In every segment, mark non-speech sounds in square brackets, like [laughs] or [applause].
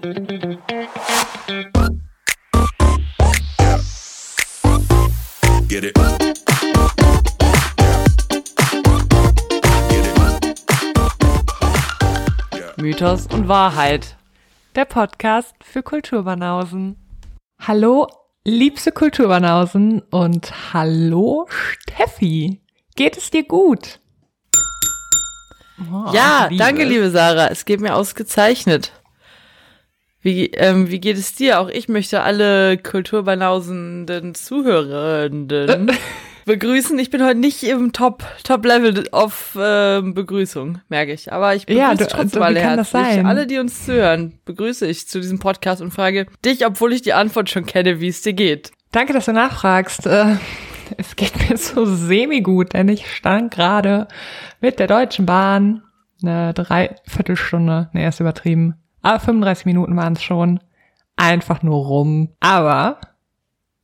Get it. Mythos und Wahrheit. Der Podcast für Kulturbanausen. Hallo, liebste Kulturbanausen und hallo, Steffi. Geht es dir gut? Oh, ja, Liebe. danke, liebe Sarah. Es geht mir ausgezeichnet. Wie, ähm, wie geht es dir? Auch ich möchte alle kulturbanausenden Zuhörenden [laughs] begrüßen. Ich bin heute nicht im Top, Top Level auf ähm, Begrüßung, merke ich. Aber ich begrüße Ja, du- trotzdem du- alle herzlich. sein? Alle, die uns zuhören, begrüße ich zu diesem Podcast und frage dich, obwohl ich die Antwort schon kenne, wie es dir geht. Danke, dass du nachfragst. Äh, Es geht mir so semi-gut, denn ich stand gerade mit der Deutschen Bahn eine Dreiviertelstunde, nee, ist übertrieben, aber 35 Minuten waren es schon, einfach nur rum. Aber,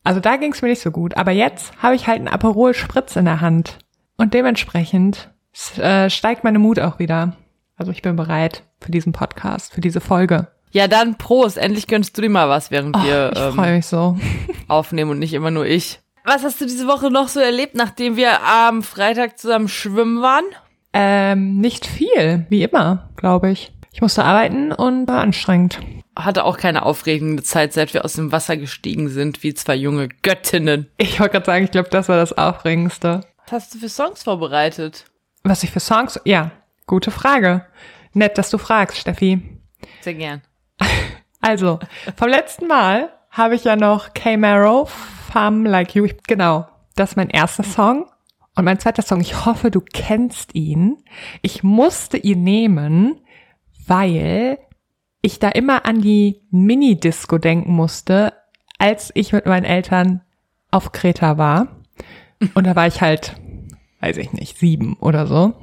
also da ging es mir nicht so gut, aber jetzt habe ich halt einen Aperol Spritz in der Hand und dementsprechend äh, steigt meine Mut auch wieder. Also ich bin bereit für diesen Podcast, für diese Folge. Ja, dann Prost. Endlich gönnst du dir mal was, während Oh, wir ich ähm, freue mich so. [laughs] aufnehmen und nicht immer nur ich. Was hast du diese Woche noch so erlebt, nachdem wir am Freitag zusammen schwimmen waren? Ähm, nicht viel, wie immer, glaube ich. Ich musste arbeiten und war anstrengend. Hatte auch keine aufregende Zeit, seit wir aus dem Wasser gestiegen sind, wie zwei junge Göttinnen. Ich wollte gerade sagen, ich glaube, das war das Aufregendste. Was hast du für Songs vorbereitet? Was ich für Songs, ja, gute Frage. Nett, dass du fragst, Steffi. Sehr gern. [laughs] Also, vom letzten Mal habe ich ja noch K-Marrow, Femme Like You. Ich, genau, das ist mein erster Song. Und mein zweiter Song, ich hoffe, du kennst ihn. Ich musste ihn nehmen, weil ich da immer an die Mini-Disco denken musste, als ich mit meinen Eltern auf Kreta war. Und da war ich halt, weiß ich nicht, sieben oder so.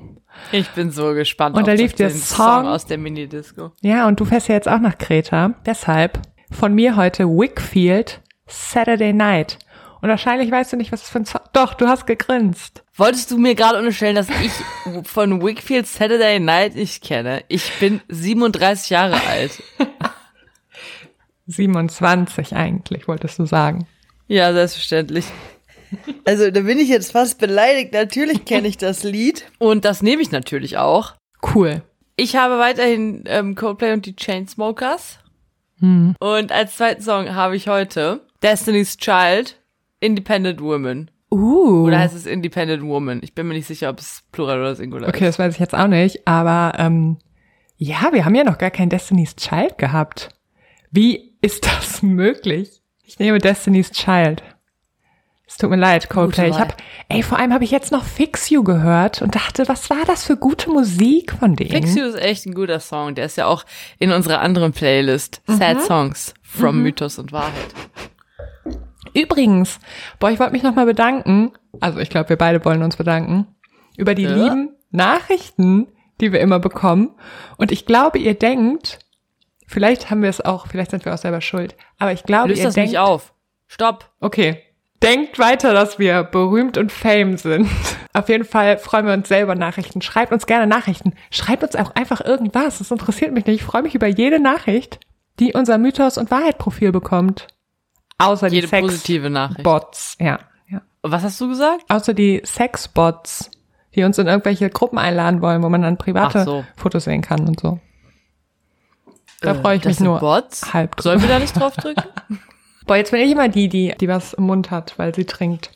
Ich bin so gespannt Und da lief den der Song- aus der Minidisco. Ja, und du fährst ja jetzt auch nach Kreta. Deshalb von mir heute Wickfield Saturday Night. Und wahrscheinlich weißt du nicht, was das für ein Song... Doch, du hast gegrinst. Wolltest du mir gerade unterstellen, dass ich von Wickfield Saturday Night nicht kenne? Ich bin 37 Jahre alt. 27 eigentlich, wolltest du sagen. Ja, selbstverständlich. Also, da bin ich jetzt fast beleidigt. Natürlich kenne ich das Lied. Und das nehme ich natürlich auch. Cool. Ich habe weiterhin ähm, Coldplay und die Chainsmokers. Hm. Und als zweiten Song habe ich heute Destiny's Child, Independent Woman. Uh. Oder heißt es Independent Woman? Ich bin mir nicht sicher, ob es Plural oder Singular okay, das weiß ich jetzt auch nicht. Aber ähm, ja, wir haben ja noch gar kein Destiny's Child gehabt. Wie ist das [laughs] möglich? Ich nehme Destiny's Child. Es tut mir leid, Coldplay. Ich hab, ey, vor allem habe ich jetzt noch Fix You gehört und dachte, was war das für gute Musik von denen? Fix You ist echt ein guter Song. Der ist ja auch in unserer anderen Playlist. Sad Songs from Mythos und Wahrheit. Übrigens, boah, ich wollte mich nochmal bedanken. Also ich glaube, wir beide wollen uns bedanken über die Ja. lieben Nachrichten, die wir immer bekommen. Und ich glaube, ihr denkt, vielleicht haben wir es auch, vielleicht sind wir auch selber schuld. Aber ich glaube, Löst ihr das denkt, nicht auf. Stopp. okay, denkt weiter, dass wir berühmt und fame sind. [laughs] Auf jeden Fall freuen wir uns selber Nachrichten. Schreibt uns gerne Nachrichten. Schreibt uns auch einfach irgendwas. Das interessiert mich nicht. Ich freue mich über jede Nachricht, die unser Mythos und Wahrheit Profil bekommt. Außer Jede die Sex positive Nachricht. Bots, ja, ja. Was hast du gesagt? Außer die Sexbots, die uns in irgendwelche Gruppen einladen wollen, wo man dann private so. Fotos sehen kann und so. Da Äh, freue ich mich nur Bots? halb. Sollen wir da nicht drauf drücken? [laughs] Boah, jetzt bin ich immer die, die, die was im Mund hat, weil sie trinkt.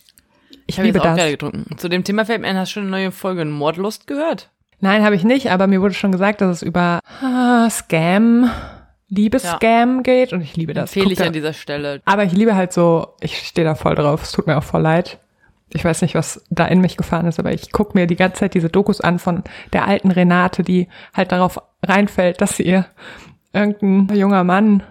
Ich habe jetzt auch das. gerade getrunken. Zu dem Thema fällt mir ein, hast du schon eine neue Folge in Mordlust gehört? Nein, habe ich nicht, aber mir wurde schon gesagt, dass es über ah, Scam, Liebescam geht und ich liebe das. Empfehle Guck ich an dieser Stelle. Aber ich liebe halt so, ich stehe da voll drauf, es tut mir auch voll leid. Ich weiß nicht, was da in mich gefahren ist, aber ich gucke mir die ganze Zeit diese Dokus an von der alten Renate, die halt darauf reinfällt, dass sie ihr irgendein junger Mann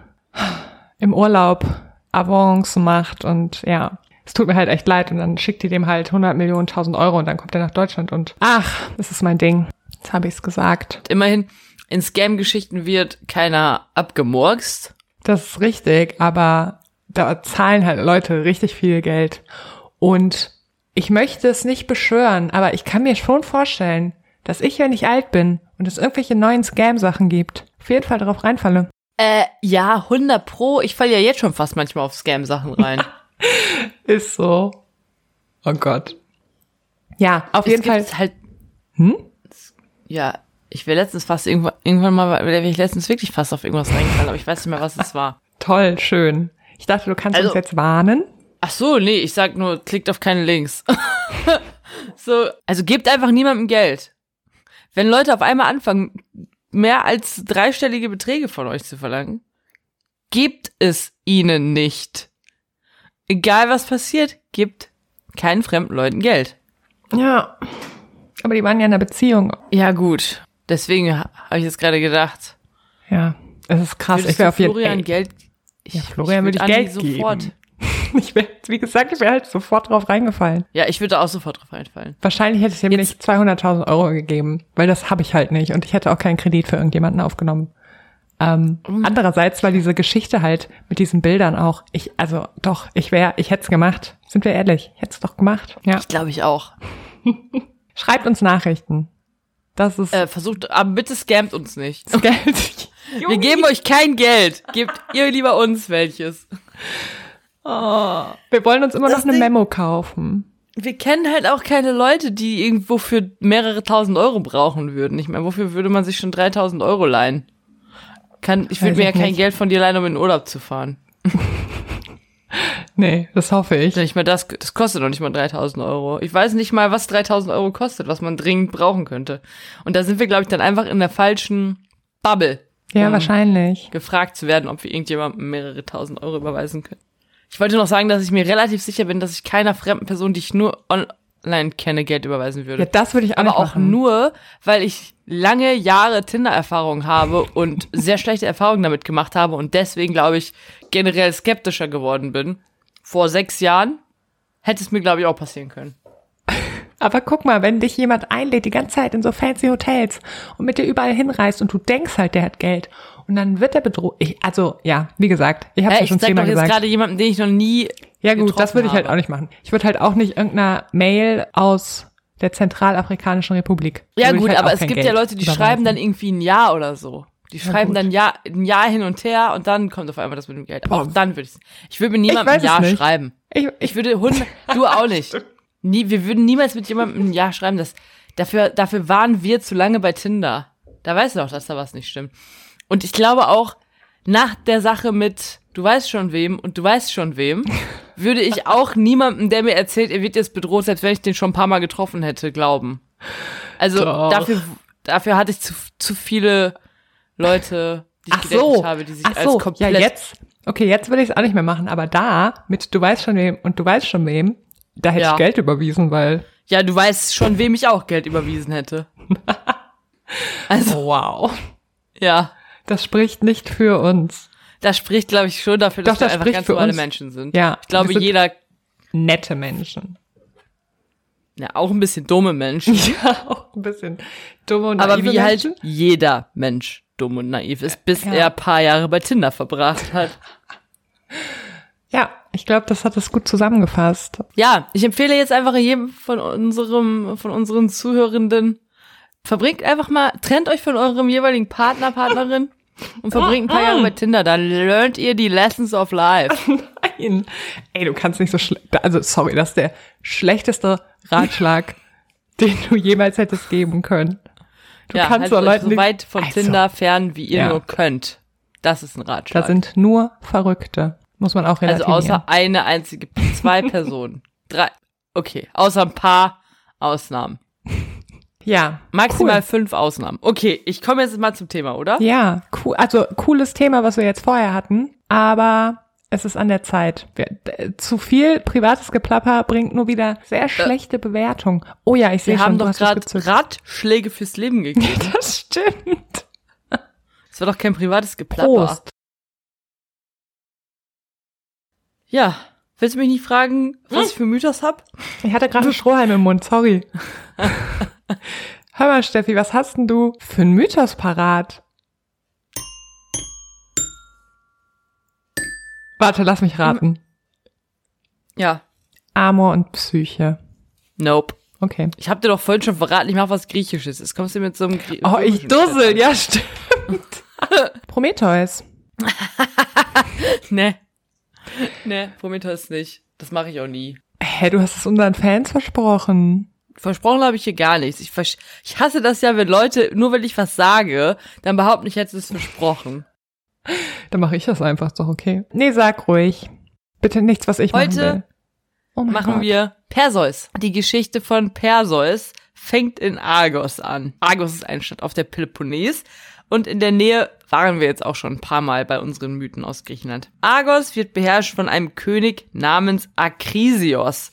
im Urlaub Avance macht und ja, es tut mir halt echt leid und dann schickt die dem halt 100 Millionen, 1000 Euro und dann kommt er nach Deutschland und ach, das ist mein Ding. Jetzt habe ich es gesagt. Immerhin, in Scam-Geschichten wird keiner abgemurkst. Das ist richtig, aber da zahlen halt Leute richtig viel Geld. Und ich möchte es nicht beschwören, aber ich kann mir schon vorstellen, dass ich, wenn ich alt bin und es irgendwelche neuen Scam-Sachen gibt, auf jeden Fall darauf reinfalle. Äh, ja, 100 pro. Ich falle ja jetzt schon fast manchmal auf Scam-Sachen rein. [laughs] Ist so. Oh Gott. Ja, auf Es jeden Fall. halt, Hm? ja, ich wäre letztens fast irgendwann, irgendwann mal, wäre ich letztens wirklich fast auf irgendwas reingefallen, aber ich weiß nicht mehr, was es war. [laughs] Toll, schön. Ich dachte, du kannst Also- uns jetzt warnen. Ach so, nee, ich sag nur, klickt auf keine Links. [laughs] so, also gebt einfach niemandem Geld. Wenn Leute auf einmal anfangen, mehr als dreistellige Beträge von euch zu verlangen, gebt es ihnen nicht. Egal was passiert, gebt keinen fremden Leuten Geld. Ja. Aber die waren ja in einer Beziehung. Ja, gut. Deswegen ha- habe ich jetzt gerade gedacht. Ja. Es ist krass. Ich wäre auf jeden Florian Fall. Geld. Ja, Florian würde ich würd Andi Geld sofort. geben. [laughs] Ich wäre, wie gesagt, ich wäre halt sofort drauf reingefallen. Ja, ich würde auch sofort drauf einfallen. Wahrscheinlich hätte ich ihm nicht 200.000 Euro gegeben, weil das habe ich halt nicht und ich hätte auch keinen Kredit für irgendjemanden aufgenommen. Ähm, Mhm. Andererseits war diese Geschichte halt mit diesen Bildern auch, ich, also doch, ich wäre, ich hätte es gemacht. Sind wir ehrlich? Ich hätte es doch gemacht. Ja. Glaube ich auch. [laughs] Schreibt uns Nachrichten. Das ist Äh, versucht, aber bitte scammt uns nicht. [laughs] Geld. Wir geben euch kein Geld. Gebt ihr lieber uns welches. Wir wollen uns immer Das noch eine Ding- Memo kaufen. Wir kennen halt auch keine Leute, die irgendwo für mehrere tausend Euro brauchen würden. Ich meine, wofür würde man sich schon 3000 Euro leihen? Kann, ich würde mir ja kein nicht. Geld von dir leihen, um in den Urlaub zu fahren. [laughs] Nee, das hoffe ich. Nicht mal das, das kostet noch nicht mal 3000 Euro. Ich weiß nicht mal, was 3000 Euro kostet, was man dringend brauchen könnte. Und da sind wir, glaube ich, dann einfach in der falschen Bubble. Ja, um wahrscheinlich. gefragt zu werden, ob wir irgendjemandem mehrere tausend Euro überweisen können. Ich wollte noch sagen, dass ich mir relativ sicher bin, dass ich keiner fremden Person, die ich nur online kenne, Geld überweisen würde. Ja, das würde ich auch Aber auch machen. nur, weil ich lange Jahre Tinder-Erfahrung habe und [laughs] sehr schlechte Erfahrungen damit gemacht habe und deswegen, glaube ich, generell skeptischer geworden bin. Vor sechs Jahren hätte es mir, glaube ich, auch passieren können. [laughs] Aber guck mal, wenn dich jemand einlädt die ganze Zeit in so fancy Hotels und mit dir überall hinreist und du denkst halt, der hat Geld und dann wird er bedroht. Ich, also ja, wie gesagt, ich habe Äh, ja ich schon zehnmal doch jetzt gesagt. gerade jemanden, den ich noch nie Ja gut, das würde ich halt habe. auch nicht machen. Ich würde halt auch nicht irgendeiner Mail aus der Zentralafrikanischen Republik. Ja gut, halt aber auch es gibt Geld ja Leute, die überweisen. schreiben dann irgendwie ein Jahr oder so. Die schreiben dann Jahr, ein Jahr hin und her und dann kommt auf einmal das mit dem Geld. Aber Boah. auch dann würde ich Ich würde mit niemandem ein Jahr nicht. schreiben. Ich, ich, würde Hunde, [laughs] du auch nicht. Nie, wir würden niemals mit jemandem ein Jahr schreiben. Das, dafür, dafür waren wir zu lange bei Tinder. Da weißt du doch, dass da was nicht stimmt. Und ich glaube auch, nach der Sache mit du weißt schon wem und du weißt schon wem, [laughs] würde ich auch niemandem, der mir erzählt, er wird jetzt bedroht, selbst wenn ich den schon ein paar Mal getroffen hätte, glauben. Also Doch. dafür, dafür hatte ich zu, zu viele Leute, die ich ach so, habe, die sich ach als so, komplett ja jetzt, okay, jetzt würde ich es auch nicht mehr machen, aber da mit du weißt schon wem und du weißt schon wem, da hätte Ja. ich Geld überwiesen, weil Ja, du weißt schon, wem ich auch Geld überwiesen hätte. [laughs] Also, wow, ja, das spricht nicht für uns. Das spricht, glaube ich, schon dafür, dass Doch, wir das einfach spricht ganz normale. Menschen sind. Ja, Ich glaube, wir jeder, nette Menschen. ja, auch ein bisschen dumme Menschen, [laughs] Ja, auch ein bisschen dumme und aber naive wie halt Menschen. jeder Mensch dumm und naiv ist, bis Ja. er ein paar Jahre bei Tinder verbracht hat. [laughs] Ja, ich glaube, das hat es gut zusammengefasst. Ja, ich empfehle jetzt einfach jedem von unserem, von unseren Zuhörenden, verbringt einfach mal, trennt euch von eurem jeweiligen Partner, Partnerin [laughs] und verbringt ein paar Jahre bei Tinder, dann lernt ihr die Lessons of life. [laughs] Nein. Ey, du kannst nicht so schlecht. Also, sorry, das ist der schlechteste Ratschlag, [laughs] den du jemals hättest geben können. Du ja, kannst doch euch Leuten so weit von Also, Tinder fern, wie ihr Ja. nur könnt. Das ist ein Da Ratschlag. sind nur Verrückte. Muss man auch also relativieren. außer eine einzige, zwei [laughs] Personen. Drei. Okay, außer ein paar Ausnahmen. Ja, Maximal Cool. fünf Ausnahmen. Okay, ich komme jetzt mal zum Thema, oder? Ja, cool. Also cooles Thema, was wir jetzt vorher hatten, aber es ist an der Zeit. Wir, zu viel privates Geplapper bringt nur wieder sehr schlechte Bewertung. Oh ja, ich sehe Wir schon, haben du doch gerade. Ratschläge fürs Leben [laughs] gegeben. Das stimmt. Das war doch kein privates Geplapper. Prost. Ja. Willst du mich nicht fragen, was ich für Mythos hab? Ich hatte gerade einen Strohhalm im Mund, sorry. [laughs] Hör mal, Steffi, was hast denn du für einen Mythos parat? Warte, lass mich raten. Ja. Amor und Psyche. Nope. Okay. Ich hab dir doch vorhin schon verraten, ich mach was Griechisches. Jetzt kommst du mit so einem Grie Oh, ich dussel, ja, stimmt. [laughs] Prometheus. [laughs] ne. [laughs] Ne, Prometheus nicht. Das mache ich auch nie. Hä, du hast es unseren Fans versprochen. Versprochen habe ich hier gar nichts. Ich, ich hasse das ja, wenn Leute, nur wenn ich was sage, dann behaupten, ich hätte es versprochen. [laughs] Dann mache ich das einfach, ist doch okay. Nee, sag ruhig. Bitte nichts, was ich Heute machen will. Oh Machen Gott. wir Perseus. Die Geschichte von Perseus fängt in Argos an. Argos ist eine Stadt auf der Peloponnes und in der Nähe waren wir jetzt auch schon ein paar Mal bei unseren Mythen aus Griechenland. Argos wird beherrscht von einem König namens Akrisios,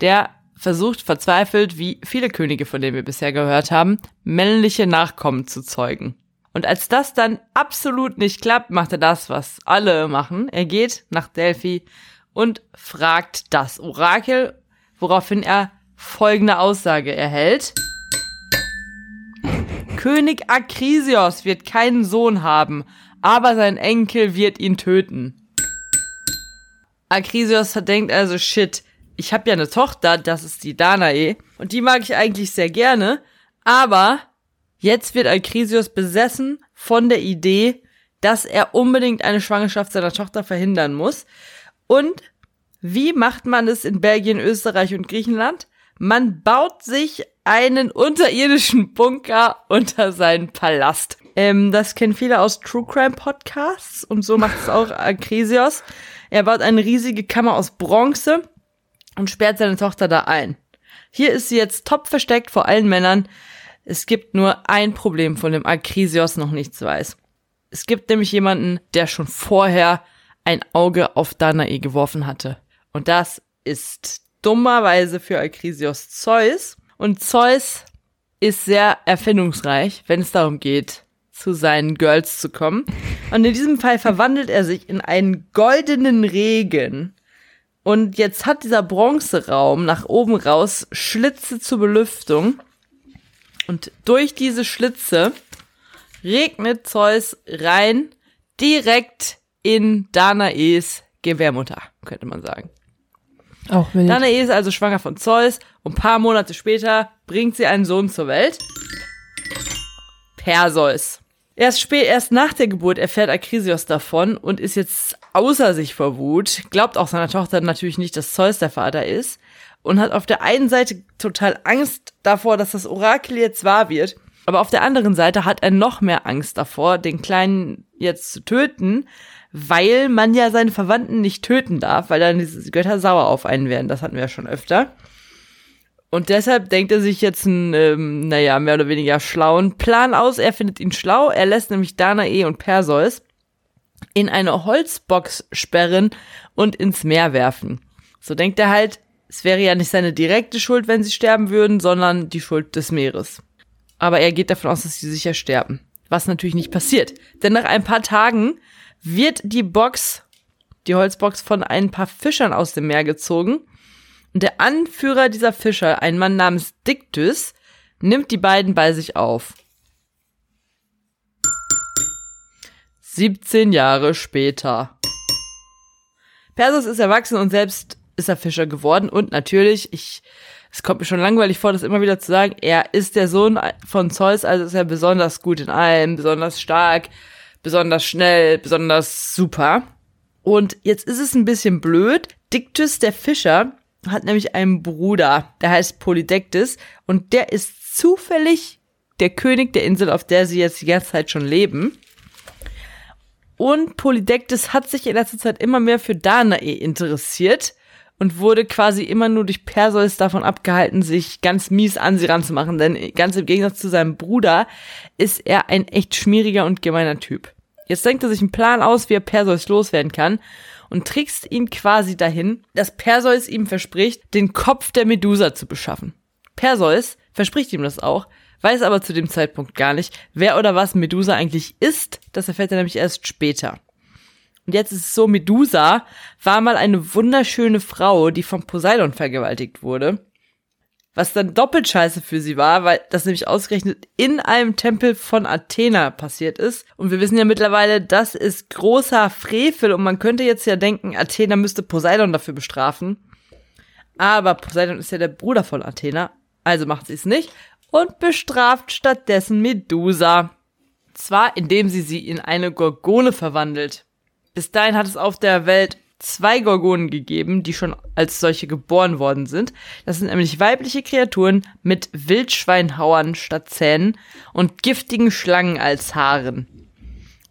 der versucht verzweifelt, wie viele Könige, von denen wir bisher gehört haben, männliche Nachkommen zu zeugen. Und als das dann absolut nicht klappt, macht er das, was alle machen. Er geht nach Delphi und fragt das Orakel, woraufhin er folgende Aussage erhält. König Akrisios wird keinen Sohn haben, aber sein Enkel wird ihn töten. Akrisios denkt also, shit, ich habe ja eine Tochter, das ist die Danae, und die mag ich eigentlich sehr gerne, aber jetzt wird Akrisios besessen von der Idee, dass er unbedingt eine Schwangerschaft seiner Tochter verhindern muss. Und wie macht man es in Belgien, Österreich und Griechenland? Man baut sich einen unterirdischen Bunker unter seinen Palast. Ähm, das kennen viele aus True Crime Podcasts und so macht es auch Akrisios. Er baut eine riesige Kammer aus Bronze und sperrt seine Tochter da ein. Hier ist sie jetzt top versteckt vor allen Männern. Es gibt nur ein Problem, von dem Akrisios noch nichts weiß. Es gibt nämlich jemanden, der schon vorher ein Auge auf Danae geworfen hatte. Und das ist dummerweise für Akrisios Zeus. Und Zeus ist sehr erfindungsreich, wenn es darum geht, zu seinen Girls zu kommen. Und in diesem Fall verwandelt er sich in einen goldenen Regen. Und jetzt hat dieser Bronzeraum nach oben raus Schlitze zur Belüftung. Und durch diese Schlitze regnet Zeus rein direkt in Danaes Gebärmutter, könnte man sagen. Auch wild. Danae ist also schwanger von Zeus und ein paar Monate später bringt sie einen Sohn zur Welt. Perseus. Erst spät, erst nach der Geburt erfährt Akrisios davon und ist jetzt außer sich vor Wut, glaubt auch seiner Tochter natürlich nicht, dass Zeus der Vater ist und hat auf der einen Seite total Angst davor, dass das Orakel jetzt wahr wird, aber auf der anderen Seite hat er noch mehr Angst davor, den Kleinen jetzt zu töten, weil man ja seine Verwandten nicht töten darf, weil dann die Götter sauer auf einen werden. Das hatten wir ja schon öfter. Und deshalb denkt er sich jetzt einen, ähm, naja, mehr oder weniger schlauen Plan aus. Er findet ihn schlau. Er lässt nämlich Danae und Perseus in eine Holzbox sperren und ins Meer werfen. So denkt er halt, es wäre ja nicht seine direkte Schuld, wenn sie sterben würden, sondern die Schuld des Meeres. Aber er geht davon aus, dass sie sicher sterben. Was natürlich nicht passiert. Denn nach ein paar Tagen wird die Box, die Holzbox von ein paar Fischern aus dem Meer gezogen. Und der Anführer dieser Fischer, ein Mann namens Dictys, nimmt die beiden bei sich auf. 17 Jahre später. Perseus ist erwachsen und selbst ist er Fischer geworden und natürlich, ich, es kommt mir schon langweilig vor, das immer wieder zu sagen, er ist der Sohn von Zeus, also ist er besonders gut in allem, besonders stark, besonders schnell, besonders super. Und jetzt ist es ein bisschen blöd. Dictys, der Fischer, hat nämlich einen Bruder, der heißt Polydectes und der ist zufällig der König der Insel, auf der sie jetzt die ganze Zeit schon leben. Und Polydectes hat sich in letzter Zeit immer mehr für Danae interessiert und wurde quasi immer nur durch Perseus davon abgehalten, sich ganz mies an sie ranzumachen, denn ganz im Gegensatz zu seinem Bruder ist er ein echt schmieriger und gemeiner Typ. Jetzt denkt er sich einen Plan aus, wie er Perseus loswerden kann und trickst ihn quasi dahin, dass Perseus ihm verspricht, den Kopf der Medusa zu beschaffen. Perseus verspricht ihm das auch, weiß aber zu dem Zeitpunkt gar nicht, wer oder was Medusa eigentlich ist. Das erfährt er nämlich erst später. Und jetzt ist es so, Medusa war mal eine wunderschöne Frau, die vom Poseidon vergewaltigt wurde. Was dann doppelt scheiße für sie war, weil das nämlich ausgerechnet in einem Tempel von Athena passiert ist. Und wir wissen ja mittlerweile, das ist großer Frevel und man könnte jetzt ja denken, Athena müsste Poseidon dafür bestrafen. Aber Poseidon ist ja der Bruder von Athena, also macht sie es nicht und bestraft stattdessen Medusa. Zwar indem sie sie in eine Gorgone verwandelt. Bis dahin hat es auf der Welt zwei Gorgonen gegeben, die schon als solche geboren worden sind. Das sind nämlich weibliche Kreaturen mit Wildschweinhauern statt Zähnen und giftigen Schlangen als Haaren.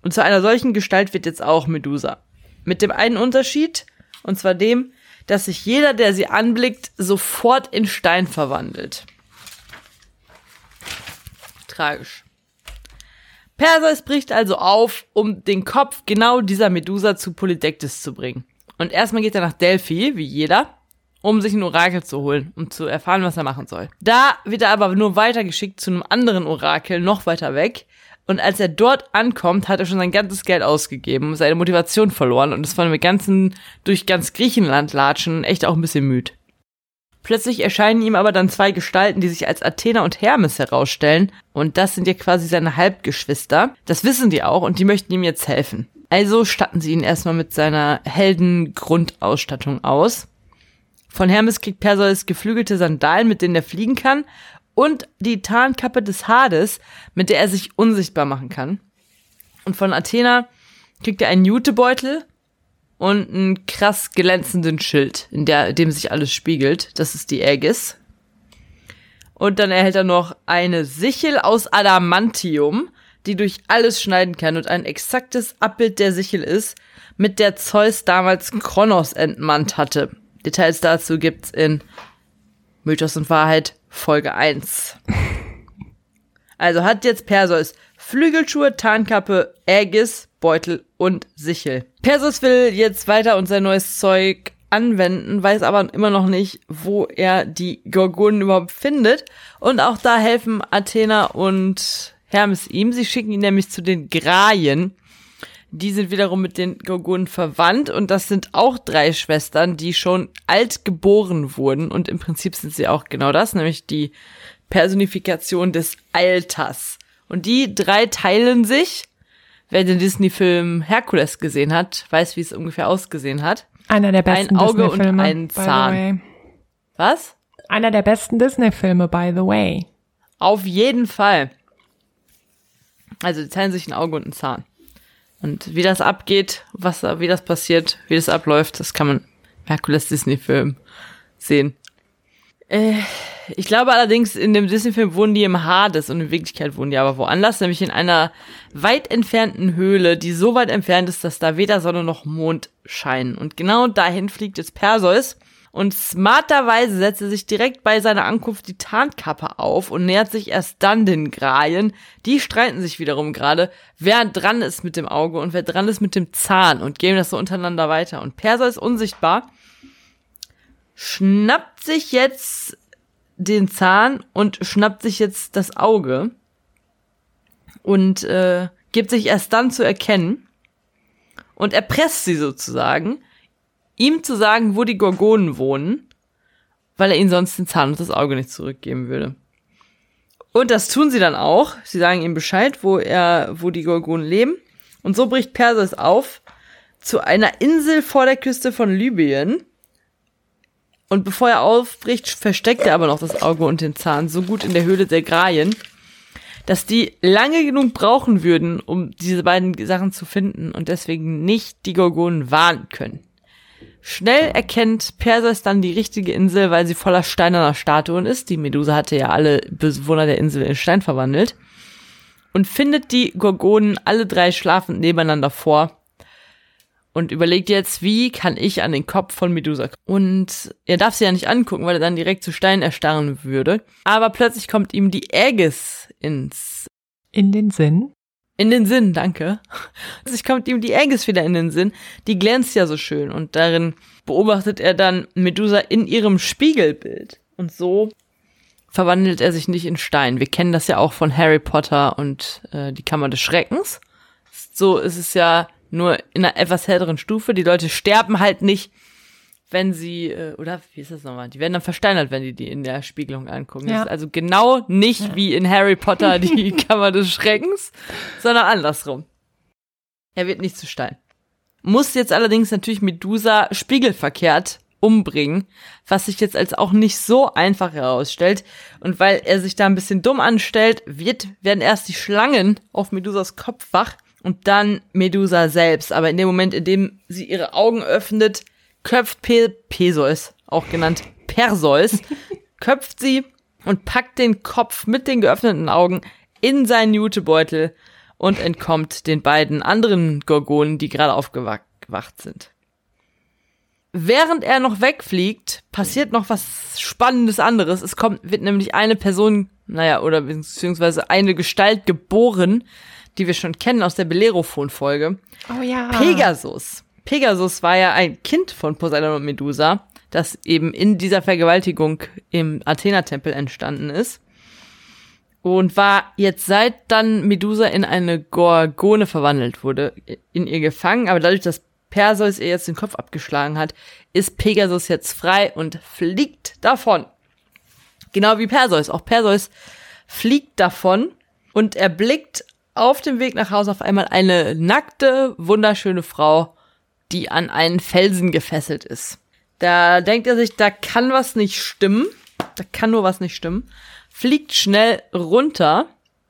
Und zu einer solchen Gestalt wird jetzt auch Medusa. Mit dem einen Unterschied, und zwar dem, dass sich jeder, der sie anblickt, sofort in Stein verwandelt. Tragisch. Perseus bricht also auf, um den Kopf genau dieser Medusa zu Polydektes zu bringen. Und erstmal geht er nach Delphi, wie jeder, um sich ein Orakel zu holen, um zu erfahren, was er machen soll. Da wird er aber nur weitergeschickt zu einem anderen Orakel, noch weiter weg. Und als er dort ankommt, hat er schon sein ganzes Geld ausgegeben, seine Motivation verloren und ist von dem ganzen, durch ganz Griechenland latschen, echt auch ein bisschen müde. Plötzlich erscheinen ihm aber dann zwei Gestalten, die sich als Athena und Hermes herausstellen. Und das sind ja quasi seine Halbgeschwister. Das wissen die auch und die möchten ihm jetzt helfen. Also statten sie ihn erstmal mit seiner Heldengrundausstattung aus. Von Hermes kriegt Perseus geflügelte Sandalen, mit denen er fliegen kann, und die Tarnkappe des Hades, mit der er sich unsichtbar machen kann. Und von Athena kriegt er einen Jutebeutel und einen krass glänzenden Schild, in der, dem sich alles spiegelt. Das ist die Aegis. Und dann erhält er noch eine Sichel aus Adamantium, die durch alles schneiden kann und ein exaktes Abbild der Sichel ist, mit der Zeus damals Kronos entmannt hatte. Details dazu gibt's in Mythos und Wahrheit Folge 1. Also hat jetzt Perseus Flügelschuhe, Tarnkappe, Aegis, Beutel und Sichel. Perseus will jetzt weiter und sein neues Zeug anwenden, weiß aber immer noch nicht, wo er die Gorgonen überhaupt findet. Und auch da helfen Athena und Hermes ihm. Sie schicken ihn nämlich zu den Graien. Die sind wiederum mit den Gorgonen verwandt und das sind auch drei Schwestern, die schon alt geboren wurden und im Prinzip sind sie auch genau das, nämlich die Personifikation des Alters. Und die drei teilen sich. Wer den Disney-Film Herkules gesehen hat, weiß, wie es ungefähr ausgesehen hat. Einer der besten Ein Auge und Disney-Filme. ein by the Zahn. way. Was? Einer der besten Disney-Filme, by the way. Auf jeden Fall. Also die teilen sich ein Auge und ein Zahn. Und wie das abgeht, was wie das passiert, wie das abläuft, das kann man im Herkules Disney-Film sehen. Äh, ich glaube allerdings, in dem Disney-Film wohnen die im Hades und in Wirklichkeit wohnen die aber woanders, nämlich in einer weit entfernten Höhle, die so weit entfernt ist, dass da weder Sonne noch Mond scheinen. Und genau dahin fliegt jetzt Perseus und smarterweise setzt er sich direkt bei seiner Ankunft die Tarnkappe auf und nähert sich erst dann den Graien. Die streiten sich wiederum gerade, wer dran ist mit dem Auge und wer dran ist mit dem Zahn und geben das so untereinander weiter. Und Perseus unsichtbar schnappt sich jetzt den Zahn und schnappt sich jetzt das Auge und äh, gibt sich erst dann zu erkennen und erpresst sie sozusagen, ihm zu sagen, wo die Gorgonen wohnen, weil er ihnen sonst den Zahn und das Auge nicht zurückgeben würde. Und das tun sie dann auch. Sie sagen ihm Bescheid, wo er, wo die Gorgonen leben. Und so bricht Perseus auf zu einer Insel vor der Küste von Libyen. Und bevor er aufbricht, versteckt er aber noch das Auge und den Zahn so gut in der Höhle der Graien, dass die lange genug brauchen würden, um diese beiden Sachen zu finden und deswegen nicht die Gorgonen warnen können. Schnell erkennt Perseus dann die richtige Insel, weil sie voller steinerner Statuen ist. Die Medusa hatte ja alle Bewohner der Insel in Stein verwandelt. Und findet die Gorgonen alle drei schlafend nebeneinander vor. Und überlegt jetzt, wie kann ich an den Kopf von Medusa kommen. Und er darf sie ja nicht angucken, weil er dann direkt zu Stein erstarren würde. Aber plötzlich kommt ihm die Aegis ins In den Sinn. In den Sinn, danke. [laughs] Sich kommt ihm die Aegis wieder in den Sinn. Die glänzt ja so schön und darin beobachtet er dann Medusa in ihrem Spiegelbild. Und so verwandelt er sich nicht in Stein. Wir kennen das ja auch von Harry Potter und äh, die Kammer des Schreckens. So ist es ja nur in einer etwas helleren Stufe. Die Leute sterben halt nicht, wenn sie, äh, oder wie ist das nochmal? Die werden dann versteinert, wenn die die in der Spiegelung angucken. Ja. Also genau nicht wie in Harry Potter die [laughs] Kammer des Schreckens, sondern andersrum. Er wird nicht zu Stein. Muss jetzt allerdings natürlich Medusa spiegelverkehrt umbringen, was sich jetzt als auch nicht so einfach herausstellt. Und weil er sich da ein bisschen dumm anstellt, wird, werden erst die Schlangen auf Medusas Kopf wach und dann Medusa selbst. Aber in dem Moment, in dem sie ihre Augen öffnet, köpft Pe Peseus, auch genannt Perseus, [laughs] köpft sie und packt den Kopf mit den geöffneten Augen in seinen Jutebeutel und entkommt den beiden anderen Gorgonen, die gerade aufgewacht sind. Während er noch wegfliegt, passiert noch was Spannendes anderes. Es kommt, wird nämlich eine Person, naja, oder beziehungsweise eine Gestalt geboren, die wir schon kennen aus der Bellerophon-Folge. Oh ja. Pegasus. Pegasus war ja ein Kind von Poseidon und Medusa, das eben in dieser Vergewaltigung im Athena-Tempel entstanden ist. Und war jetzt seit dann Medusa in eine Gorgone verwandelt wurde, in ihr gefangen, aber dadurch, dass Perseus ihr jetzt den Kopf abgeschlagen hat, ist Pegasus jetzt frei und fliegt davon. Genau wie Perseus. Auch Perseus fliegt davon und erblickt auf dem Weg nach Hause auf einmal eine nackte, wunderschöne Frau, die an einen Felsen gefesselt ist. Da denkt er sich, da kann was nicht stimmen. Da kann nur was nicht stimmen. Fliegt schnell runter,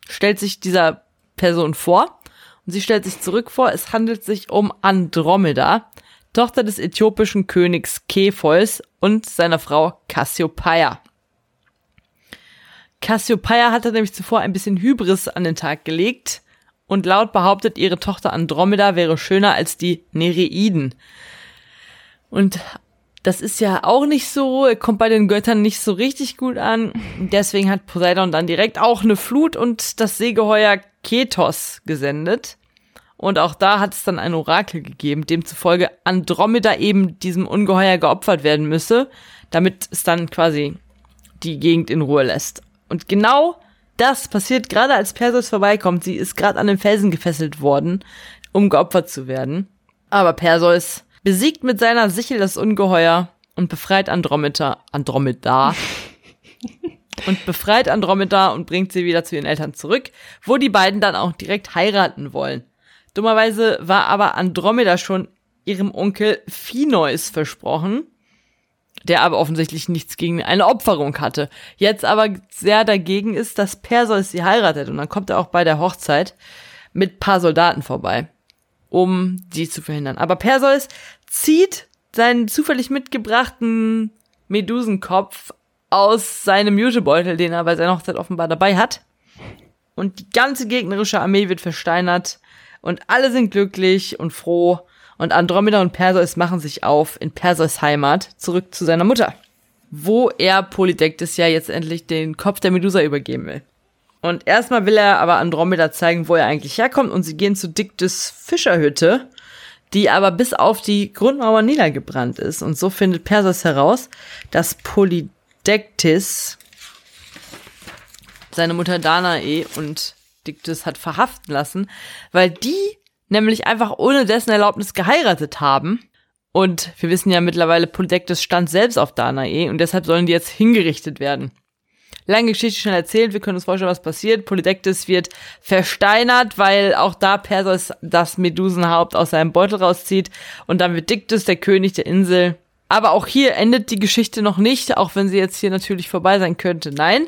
stellt sich dieser Person vor und sie stellt sich zurück vor, es handelt sich um Andromeda, Tochter des äthiopischen Königs Kepheus und seiner Frau Cassiopeia. Cassiopeia hatte nämlich zuvor ein bisschen Hybris an den Tag gelegt und laut behauptet, ihre Tochter Andromeda wäre schöner als die Nereiden. Und das ist ja auch nicht so, kommt bei den Göttern nicht so richtig gut an. Deswegen hat Poseidon dann direkt auch eine Flut und das Seegeheuer Ketos gesendet. Und auch da hat es dann ein Orakel gegeben, demzufolge Andromeda eben diesem Ungeheuer geopfert werden müsse, damit es dann quasi die Gegend in Ruhe lässt. Und genau das passiert gerade als Perseus vorbeikommt. Sie ist gerade an den Felsen gefesselt worden, um geopfert zu werden. Aber Perseus besiegt mit seiner Sichel das Ungeheuer und befreit Andromeda, Andromeda [laughs] und befreit Andromeda und bringt sie wieder zu ihren Eltern zurück, wo die beiden dann auch direkt heiraten wollen. Dummerweise war aber Andromeda schon ihrem Onkel Phineus versprochen, der aber offensichtlich nichts gegen eine Opferung hatte. Jetzt aber sehr dagegen ist, dass Perseus sie heiratet und dann kommt er auch bei der Hochzeit mit paar Soldaten vorbei um die zu verhindern. Aber Perseus zieht seinen zufällig mitgebrachten Medusenkopf aus seinem Jutebeutel, den er bei seiner Hochzeit offenbar dabei hat. Und die ganze gegnerische Armee wird versteinert und alle sind glücklich und froh und Andromeda und Perseus machen sich auf in Perseus Heimat zurück zu seiner Mutter, wo er Polydektes ja jetzt endlich den Kopf der Medusa übergeben will. Und erstmal will er aber Andromeda zeigen, wo er eigentlich herkommt und sie gehen zu Dictes Fischerhütte, die aber bis auf die Grundmauer niedergebrannt ist. Und so findet Perseus heraus, dass Polydektes seine Mutter Danae und Dictys hat verhaften lassen, weil die nämlich einfach ohne dessen Erlaubnis geheiratet haben. Und wir wissen ja mittlerweile, Polydektes stand selbst auf Danae und deshalb sollen die jetzt hingerichtet werden. Lange Geschichte schnell erzählt, wir können uns vorstellen, was passiert. Polydektes wird versteinert, weil auch da Perseus das Medusenhaupt aus seinem Beutel rauszieht und dann wird Dictys der König der Insel. Aber auch hier endet die Geschichte noch nicht, auch wenn sie jetzt hier natürlich vorbei sein könnte. Nein,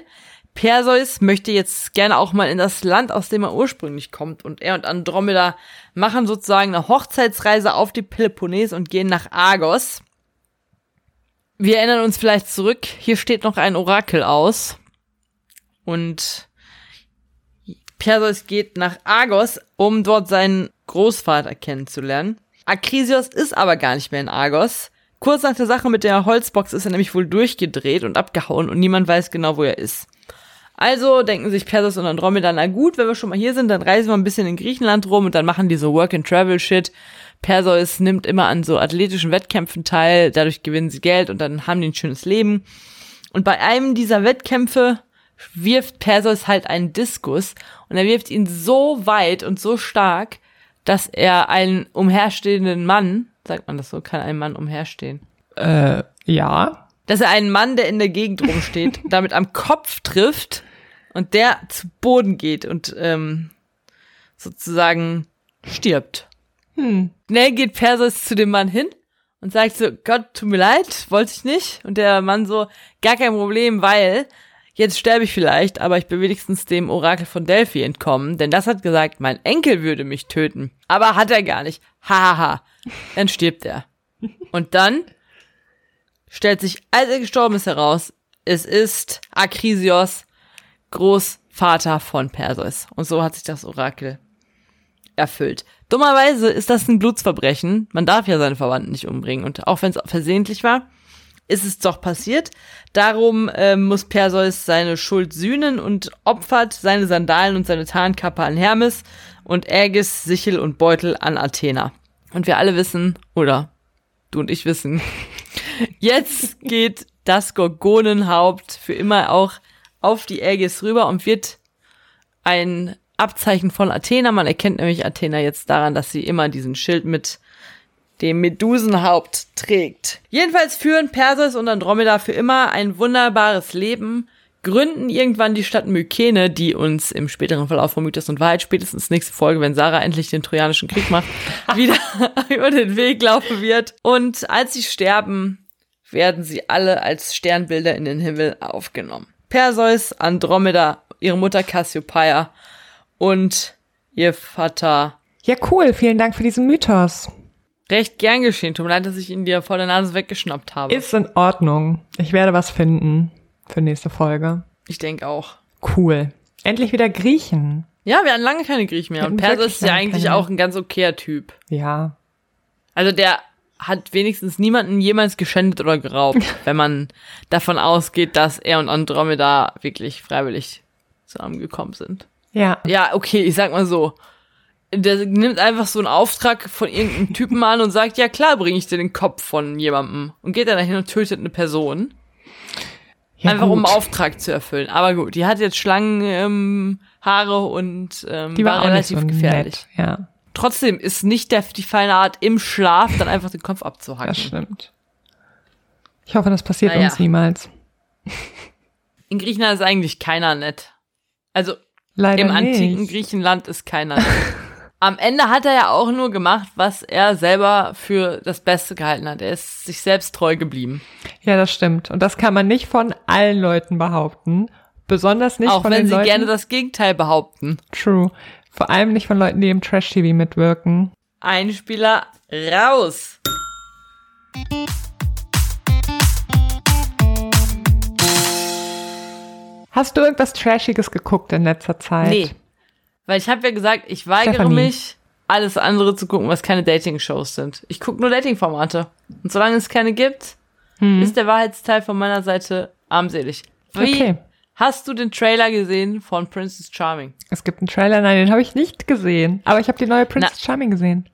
Perseus möchte jetzt gerne auch mal in das Land, aus dem er ursprünglich kommt. Und er und Andromeda machen sozusagen eine Hochzeitsreise auf die Peloponnes und gehen nach Argos. Wir erinnern uns vielleicht zurück, hier steht noch ein Orakel aus. Und Perseus geht nach Argos, um dort seinen Großvater kennenzulernen. Akrisios ist aber gar nicht mehr in Argos. Kurz nach der Sache mit der Holzbox ist er nämlich wohl durchgedreht und abgehauen und niemand weiß genau, wo er ist. Also denken sich Perseus und Andromeda, na gut, wenn wir schon mal hier sind, dann reisen wir ein bisschen in Griechenland rum und dann machen die so Work-and-Travel-Shit. Perseus nimmt immer an so athletischen Wettkämpfen teil, dadurch gewinnen sie Geld und dann haben die ein schönes Leben. Und bei einem dieser Wettkämpfe wirft Perseus halt einen Diskus und er wirft ihn so weit und so stark, dass er einen umherstehenden Mann, sagt man das so, kann ein Mann umherstehen? Äh, ja. Dass er einen Mann, der in der Gegend rumsteht, [laughs] damit am Kopf trifft und der zu Boden geht und ähm, sozusagen stirbt. Hm. Schnell geht Perseus zu dem Mann hin und sagt so, Gott, tut mir leid, wollte ich nicht. Und der Mann so, gar kein Problem, weil jetzt sterbe ich vielleicht, aber ich bin wenigstens dem Orakel von Delphi entkommen, denn das hat gesagt, mein Enkel würde mich töten. Aber hat er gar nicht. Hahaha. Ha, ha. Dann stirbt er. Und dann stellt sich, als er gestorben ist, heraus, es ist Akrisios, Großvater von Perseus. Und so hat sich das Orakel erfüllt. Dummerweise ist das ein Blutsverbrechen. Man darf ja seine Verwandten nicht umbringen. Und auch wenn es versehentlich war, ist es doch passiert. Darum äh, muss Perseus seine Schuld sühnen und opfert seine Sandalen und seine Tarnkappe an Hermes und Ägis, Sichel und Beutel an Athena. Und wir alle wissen, oder du und ich wissen, [laughs] jetzt geht das Gorgonenhaupt für immer auch auf die Ägis rüber und wird ein Abzeichen von Athena. Man erkennt nämlich Athena jetzt daran, dass sie immer diesen Schild mit dem Medusenhaupt trägt. Jedenfalls führen Perseus und Andromeda für immer ein wunderbares Leben, gründen irgendwann die Stadt Mykene, die uns im späteren Verlauf von Mythos und Wahrheit, spätestens nächste Folge, wenn Sarah endlich den Trojanischen Krieg macht, [laughs] wieder [laughs] über den Weg laufen wird. Und als sie sterben, werden sie alle als Sternbilder in den Himmel aufgenommen. Perseus, Andromeda, ihre Mutter Cassiopeia und ihr Vater. Ja, cool. Vielen Dank für diesen Mythos. Recht gern geschehen. Tut mir leid, dass ich ihn dir vor der Nase weggeschnappt habe. Ist in Ordnung. Ich werde was finden für nächste Folge. Ich denke auch. Cool. Endlich wieder Griechen. Ja, wir hatten lange keine Griechen mehr. Und Perseus ist ja eigentlich keine. auch ein ganz okayer Typ. Ja. Also der hat wenigstens niemanden jemals geschändet oder geraubt, [laughs] wenn man davon ausgeht, dass er und Andromeda wirklich freiwillig zusammengekommen sind. Ja. Ja, okay, ich sag mal so. Der nimmt einfach so einen Auftrag von irgendeinem Typen an und sagt, ja klar, bringe ich dir den Kopf von jemandem. Und geht dann dahin und tötet eine Person. Ja, einfach gut. um Auftrag zu erfüllen. Aber gut, die hat jetzt Schlangenhaare ähm, Haare und ähm, die war, war relativ so gefährlich. Nett, ja. Trotzdem ist nicht der, die feine Art, im Schlaf dann einfach den Kopf abzuhacken. Das stimmt. Ich hoffe, das passiert naja. uns niemals. In Griechenland ist eigentlich keiner nett. Also Leider im antiken nicht. Griechenland ist keiner nett. Am Ende hat er ja auch nur gemacht, was er selber für das Beste gehalten hat. Er ist sich selbst treu geblieben. Ja, das stimmt. Und das kann man nicht von allen Leuten behaupten. Besonders nicht auch von den Leuten. Auch wenn sie gerne das Gegenteil behaupten. True. Vor allem nicht von Leuten, die im Trash-TV mitwirken. Einspieler raus. Hast du irgendwas Trashiges geguckt in letzter Zeit? Nee. Weil ich habe ja gesagt, ich weigere Stephanie. mich, alles andere zu gucken, was keine Dating-Shows sind. Ich gucke nur Dating-Formate. Und solange es keine gibt, hm. ist der Wahrheitsteil von meiner Seite armselig. Wie okay. Hast du den Trailer gesehen von Princess Charming? Es gibt einen Trailer, nein, den habe ich nicht gesehen. Aber ich habe die neue Princess Na, Charming gesehen.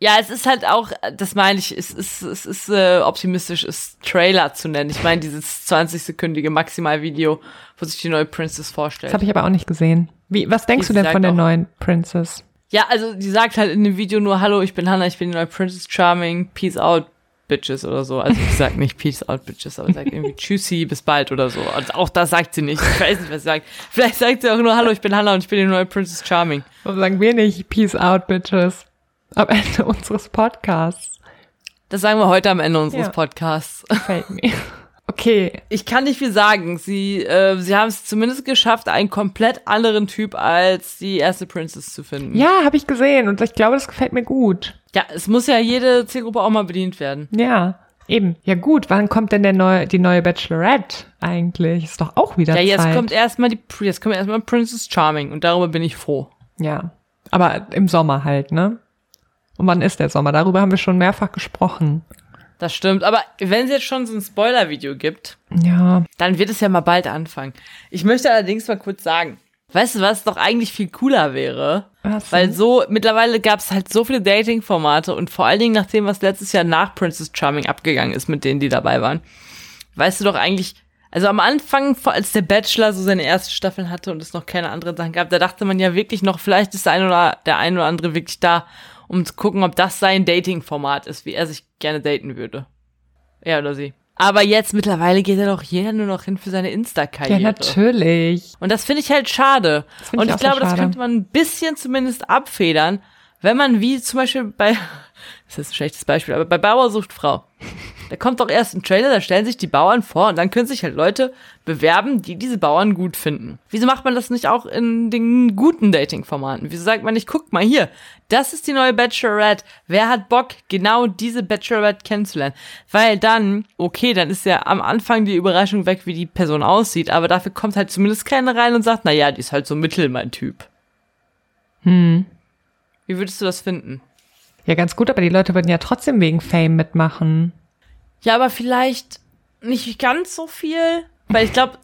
Ja, es ist halt auch, das meine ich, es ist, es ist äh, optimistisch, es Trailer zu nennen. Ich meine dieses 20-sekündige Maximalvideo, wo sich die neue Princess vorstellt. Das habe ich aber auch nicht gesehen. Wie, was denkst die du denn von der neuen Princess? Ja, also die sagt halt in dem Video nur, hallo, ich bin Hannah, ich bin die neue Princess Charming, peace out, Bitches oder so. Also ich sag nicht Peace out Bitches, aber ich sag irgendwie Tschüssi, bis bald oder so. Also auch das sagt sie nicht. Ich weiß nicht, was sie sagt. Vielleicht sagt sie auch nur Hallo, ich bin Hannah und ich bin die neue Princess Charming. Warum sagen wir nicht Peace out Bitches am Ende unseres Podcasts? Das sagen wir heute am Ende unseres ja. Podcasts. Gefällt mir. Okay. Ich kann nicht viel sagen. Sie, äh, sie haben es zumindest geschafft, einen komplett anderen Typ als die erste Princess zu finden. Ja, habe ich gesehen und ich glaube, das gefällt mir gut. Ja, es muss ja jede Zielgruppe auch mal bedient werden. Ja. Eben. Ja gut, wann kommt denn der neue, die neue Bachelorette eigentlich? Ist doch auch wieder Ja, jetzt Zeit. kommt erstmal die, jetzt kommt erstmal Princess Charming und darüber bin ich froh. Ja. Aber im Sommer halt, ne? Und wann ist der Sommer? Darüber haben wir schon mehrfach gesprochen. Das stimmt. Aber wenn es jetzt schon so ein Spoiler-Video gibt, ja. dann wird es ja mal bald anfangen. Ich möchte allerdings mal kurz sagen, weißt du, was doch eigentlich viel cooler wäre? Was Weil so, mittlerweile gab es halt so viele Dating-Formate und vor allen Dingen nach dem, was letztes Jahr nach Princess Charming abgegangen ist mit denen, die dabei waren. Weißt du doch eigentlich, also am Anfang, als der Bachelor so seine erste Staffel hatte und es noch keine anderen Sachen gab, da dachte man ja wirklich noch, vielleicht ist der ein oder der ein oder andere wirklich da, um zu gucken, ob das sein Dating-Format ist, wie er sich gerne daten würde. Er oder sie. Aber jetzt mittlerweile geht ja doch jeder nur noch hin für seine Insta-Karriere. Ja, natürlich. Und das finde ich halt schade. Und ich, ich glaube, das könnte man ein bisschen zumindest abfedern, wenn man wie zum Beispiel bei, [laughs] das ist ein schlechtes Beispiel, aber bei Bauer sucht Frau. Da kommt doch erst ein Trailer, da stellen sich die Bauern vor und dann können sich halt Leute bewerben, die diese Bauern gut finden. Wieso macht man das nicht auch in den guten Dating-Formaten? Wieso sagt man nicht, guck mal hier, das ist die neue Bachelorette. Wer hat Bock, genau diese Bachelorette kennenzulernen? Weil dann, okay, dann ist ja am Anfang die Überraschung weg, wie die Person aussieht, aber dafür kommt halt zumindest keiner rein und sagt, na ja, die ist halt so mittel, mein Typ. Hm. Wie würdest du das finden? Ja, ganz gut, aber die Leute würden ja trotzdem wegen Fame mitmachen. Ja, aber vielleicht nicht ganz so viel, weil ich glaube,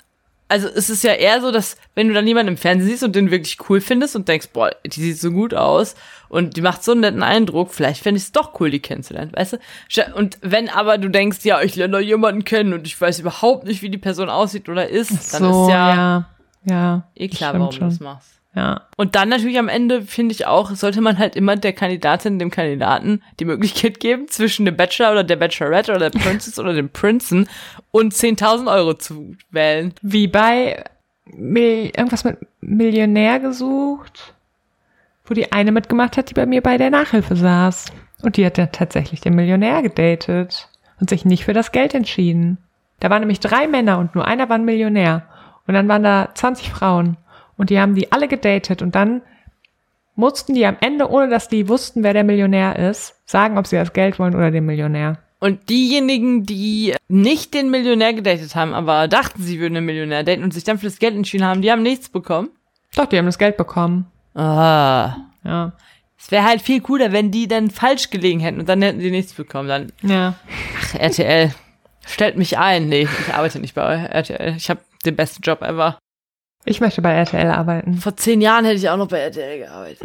also es ist ja eher so, dass wenn du dann jemanden im Fernsehen siehst und den wirklich cool findest und denkst, boah, die sieht so gut aus und die macht so einen netten Eindruck, vielleicht fände ich es doch cool, die kennenzulernen, weißt du? Und wenn aber du denkst, ja, ich lerne da jemanden kennen und ich weiß überhaupt nicht, wie die Person aussieht oder ist, dann so, ist ja, ja, ja. eh klar, warum du das machst. Ja. Und dann natürlich am Ende finde ich auch, sollte man halt immer der Kandidatin, dem Kandidaten die Möglichkeit geben, zwischen dem Bachelor oder der Bachelorette oder der [laughs] Princess oder dem Prinzen und 10.000 Euro zu wählen. Wie bei Mil irgendwas mit Millionär gesucht, wo die eine mitgemacht hat, die bei mir bei der Nachhilfe saß. Und die hat dann tatsächlich den Millionär gedatet und sich nicht für das Geld entschieden. Da waren nämlich drei Männer und nur einer war ein Millionär. Und dann waren da 20 Frauen. Und die haben die alle gedatet und dann mussten die am Ende, ohne dass die wussten, wer der Millionär ist, sagen, ob sie das Geld wollen oder den Millionär. Und diejenigen, die nicht den Millionär gedatet haben, aber dachten, sie würden den Millionär daten und sich dann für das Geld entschieden haben, die haben nichts bekommen. Doch, die haben das Geld bekommen. Ah. Ja. Es wäre halt viel cooler, wenn die dann falsch gelegen hätten und dann hätten sie nichts bekommen. Dann, Ja. ach, RTL, stellt mich ein. Nee, ich arbeite nicht bei RTL. Ich habe den besten Job ever. Ich möchte bei RTL arbeiten. Vor zehn Jahren hätte ich auch noch bei RTL gearbeitet.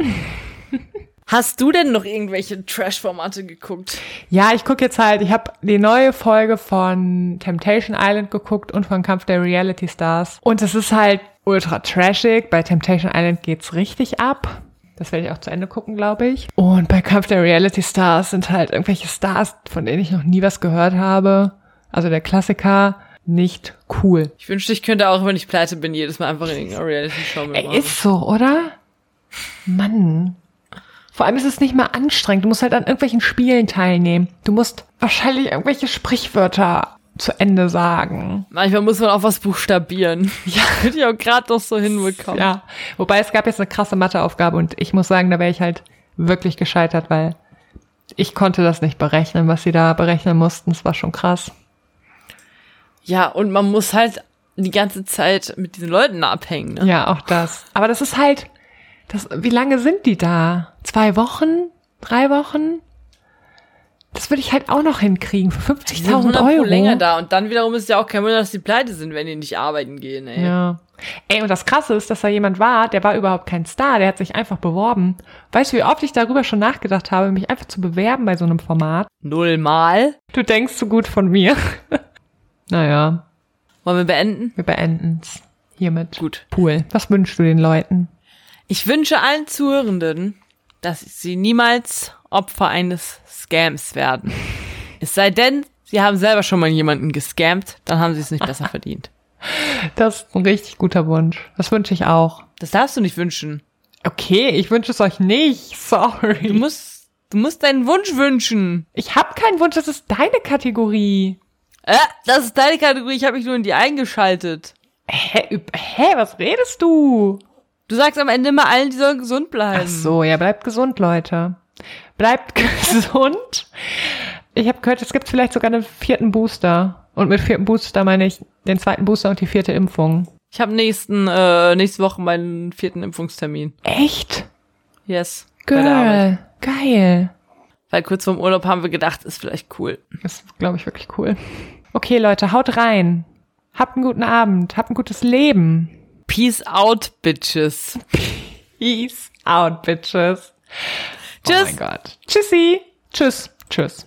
[laughs] Hast du denn noch irgendwelche Trash-Formate geguckt? Ja, ich gucke jetzt halt, ich habe die neue Folge von Temptation Island geguckt und von Kampf der Reality Stars. Und es ist halt ultra trashig. Bei Temptation Island geht's richtig ab. Das werde ich auch zu Ende gucken, glaube ich. Und bei Kampf der Reality Stars sind halt irgendwelche Stars, von denen ich noch nie was gehört habe. Also der Klassiker, nicht cool. Ich wünschte, ich könnte auch, wenn ich pleite bin, jedes Mal einfach in irgendeiner Reality-Show mitmachen. ist so, oder? Mann. Vor allem ist es nicht mal anstrengend. Du musst halt an irgendwelchen Spielen teilnehmen. Du musst wahrscheinlich irgendwelche Sprichwörter zu Ende sagen. Manchmal muss man auch was buchstabieren. [laughs] Ja, hätte ich auch gerade noch so hinbekommen. Ja. Wobei es gab jetzt eine krasse Matheaufgabe und ich muss sagen, da wäre ich halt wirklich gescheitert, weil ich konnte das nicht berechnen, was sie da berechnen mussten. Es war schon krass. Ja, und man muss halt die ganze Zeit mit diesen Leuten abhängen. Ne? Ja, auch das. Aber das ist halt, das, wie lange sind die da? Zwei Wochen? Drei Wochen? Das würde ich halt auch noch hinkriegen für Die sind 50.000 100 Pro Euro. länger da und dann wiederum ist ja auch kein Wunder, dass die pleite sind, wenn die nicht arbeiten gehen. Ey. Ja. Ey, und das Krasse ist, dass da jemand war, der war überhaupt kein Star, der hat sich einfach beworben. Weißt du, wie oft ich darüber schon nachgedacht habe, mich einfach zu bewerben bei so einem Format? Nullmal. Du denkst so gut von mir. Naja, Wollen wir beenden? wir beenden's hiermit. Gut. Cool. Was wünschst du den Leuten? Ich wünsche allen Zuhörenden, dass sie niemals Opfer eines Scams werden. [laughs] Es sei denn, sie haben selber schon mal jemanden gescammt, dann haben sie es nicht besser verdient. [laughs] Das ist ein richtig guter Wunsch. Das wünsche ich auch. Das darfst du nicht wünschen. Okay, ich wünsche es euch nicht. [laughs] Sorry. Du musst, du musst deinen Wunsch wünschen. ich habe keinen Wunsch, das ist deine Kategorie. Äh, das ist deine Kategorie, ich habe mich nur in die eingeschaltet. Hä, hä, was redest du? Du sagst am Ende immer allen, die sollen gesund bleiben. Ach so, ja, bleibt gesund, Leute. Bleibt [laughs] gesund. Ich habe gehört, es gibt vielleicht sogar einen vierten Booster. Und mit vierten Booster meine ich den zweiten Booster und die vierte Impfung. Ich habe nächsten, äh, nächste Woche meinen vierten Impfungstermin. Echt? Yes. Girl, geil. Weil kurz vorm Urlaub haben wir gedacht, ist vielleicht cool. Das ist, glaube ich, wirklich cool. Okay, Leute, haut rein. Habt einen guten Abend. Habt ein gutes Leben. Peace out, Bitches. Peace out, bitches. Tschüss. Oh mein Gott. Tschüssi. Tschüss. Tschüss.